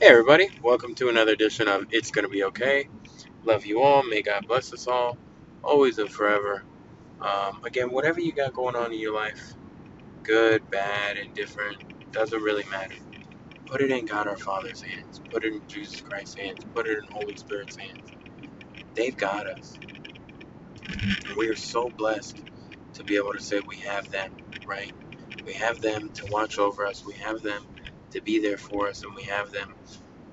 Hey, everybody. Welcome to another edition of It's Gonna Be Okay. Love you all. May God bless us all, always and forever. Um, again, whatever you got going on in your life, good, bad, indifferent, doesn't really matter. Put it in God our Father's hands. Put it in Jesus Christ's hands. Put it in Holy Spirit's hands. They've got us. We are so blessed to be able to say we have them, right? We have them to watch over us. We have them to be there for us, and we have them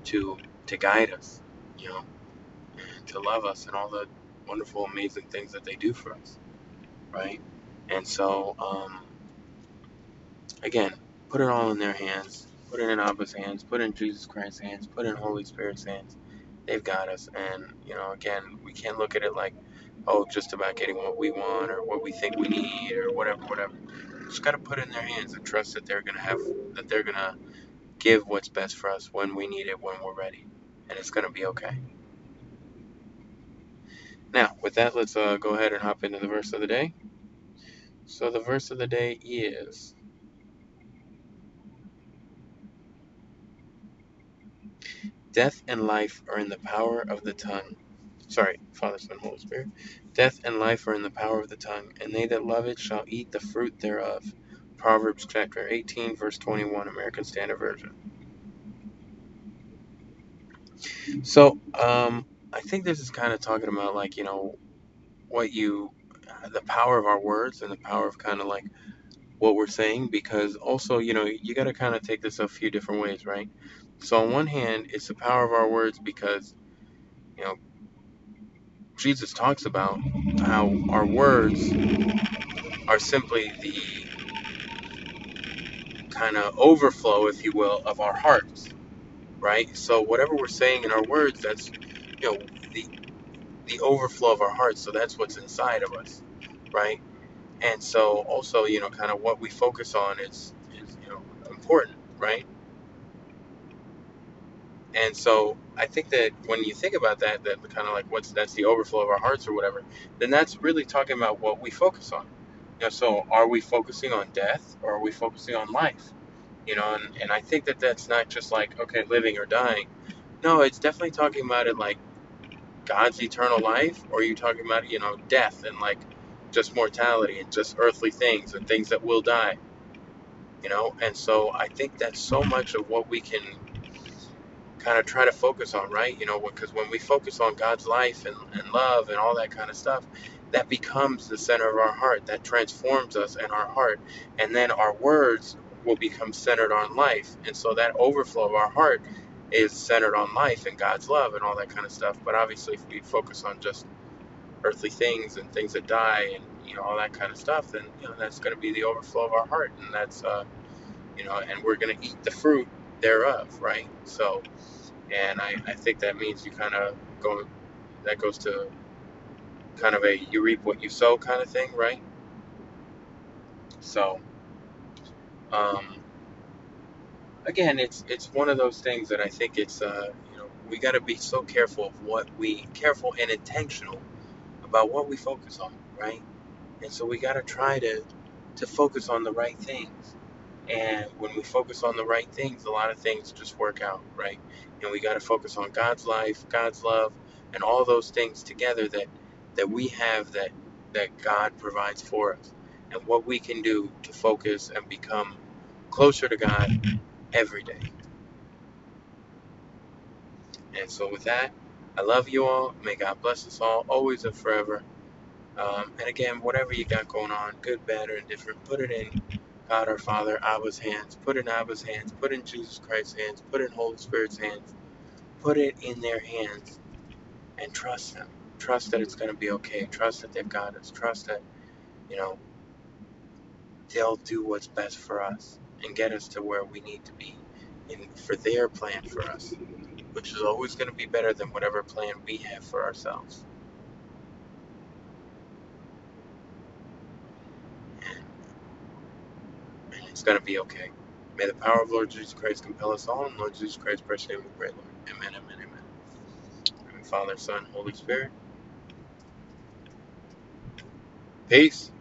to to guide us, you know, and to love us and all the wonderful, amazing things that they do for us, right? And so, um, again, put it all in their hands. Put it in Abba's hands. Put it in Jesus Christ's hands. Put it in Holy Spirit's hands. They've got us. And, you know, again, we can't look at it like, oh, just about getting what we want or what we think we need or whatever, whatever. Just got to put it in their hands and trust that they're going to have, that they're going to give what's best for us when we need it, when we're ready. And it's going to be okay. Now, with that, let's uh, go ahead and hop into the verse of the day. So, the verse of the day is Death and life are in the power of the tongue. Sorry, Father, Son, Holy Spirit. Death and life are in the power of the tongue, and they that love it shall eat the fruit thereof. Proverbs chapter 18, verse 21, American Standard Version. So, um, I think this is kind of talking about, like, you know, what you, the power of our words and the power of kind of like what we're saying, because also, you know, you got to kind of take this a few different ways, right? So, on one hand, it's the power of our words because, you know, Jesus talks about how our words are simply the kind of overflow, if you will, of our hearts, right? So whatever we're saying in our words, that's you know the the overflow of our hearts. So that's what's inside of us, right? And so also, you know, kind of what we focus on is is you know important, right? And so I think that when you think about that, that kind of like what's that's the overflow of our hearts or whatever, then that's really talking about what we focus on. Know, so are we focusing on death or are we focusing on life? You know, and, and I think that that's not just like, okay, living or dying. No, it's definitely talking about it like God's eternal life, or are you talking about, you know, death and like just mortality and just earthly things and things that will die? You know, and so I think that's so much of what we can kind of try to focus on, right? You know, because when we focus on God's life and, and love and all that kind of stuff, that becomes the center of our heart. That transforms us in our heart. And then our words will become centered on life. And so that overflow of our heart is centered on life and God's love and all that kind of stuff. But obviously, if we focus on just earthly things and things that die and you know all that kind of stuff, then you know that's going to be the overflow of our heart, and that's uh, you know, and we're going to eat the fruit thereof, right? So, and I, I think that means you kind of go, that goes to kind of a you reap what you sow kind of thing, right? So, um, again, it's it's one of those things that I think it's uh, you know we got to be so careful of what we careful and intentional about what we focus on, right? And so we got to try to to focus on the right things. And when we focus on the right things, a lot of things just work out, right? And we got to focus on God's life, God's love, and all those things together that that we have that that God provides for us, and what we can do to focus and become closer to God every day. And so, with that, I love you all. May God bless us all, always and forever. Um, and again, whatever you got going on, good, bad, or indifferent, put it in God our Father, Abba's hands. Put it in Abba's hands. Put it in Jesus Christ's hands. Put it in Holy Spirit's hands. Put it in their hands and trust them. Trust that it's going to be okay. Trust that they've got us. Trust that, you know, they'll do what's best for us and get us to where we need to be and for their plan for us, which is always going to be better than whatever plan we have for ourselves. And, and it's going to be okay. May the power of Lord Jesus Christ compel us all, and Lord Jesus Christ, precious name, pray, Lord. Amen, amen. Amen. Father, Son, Holy Spirit. Peace.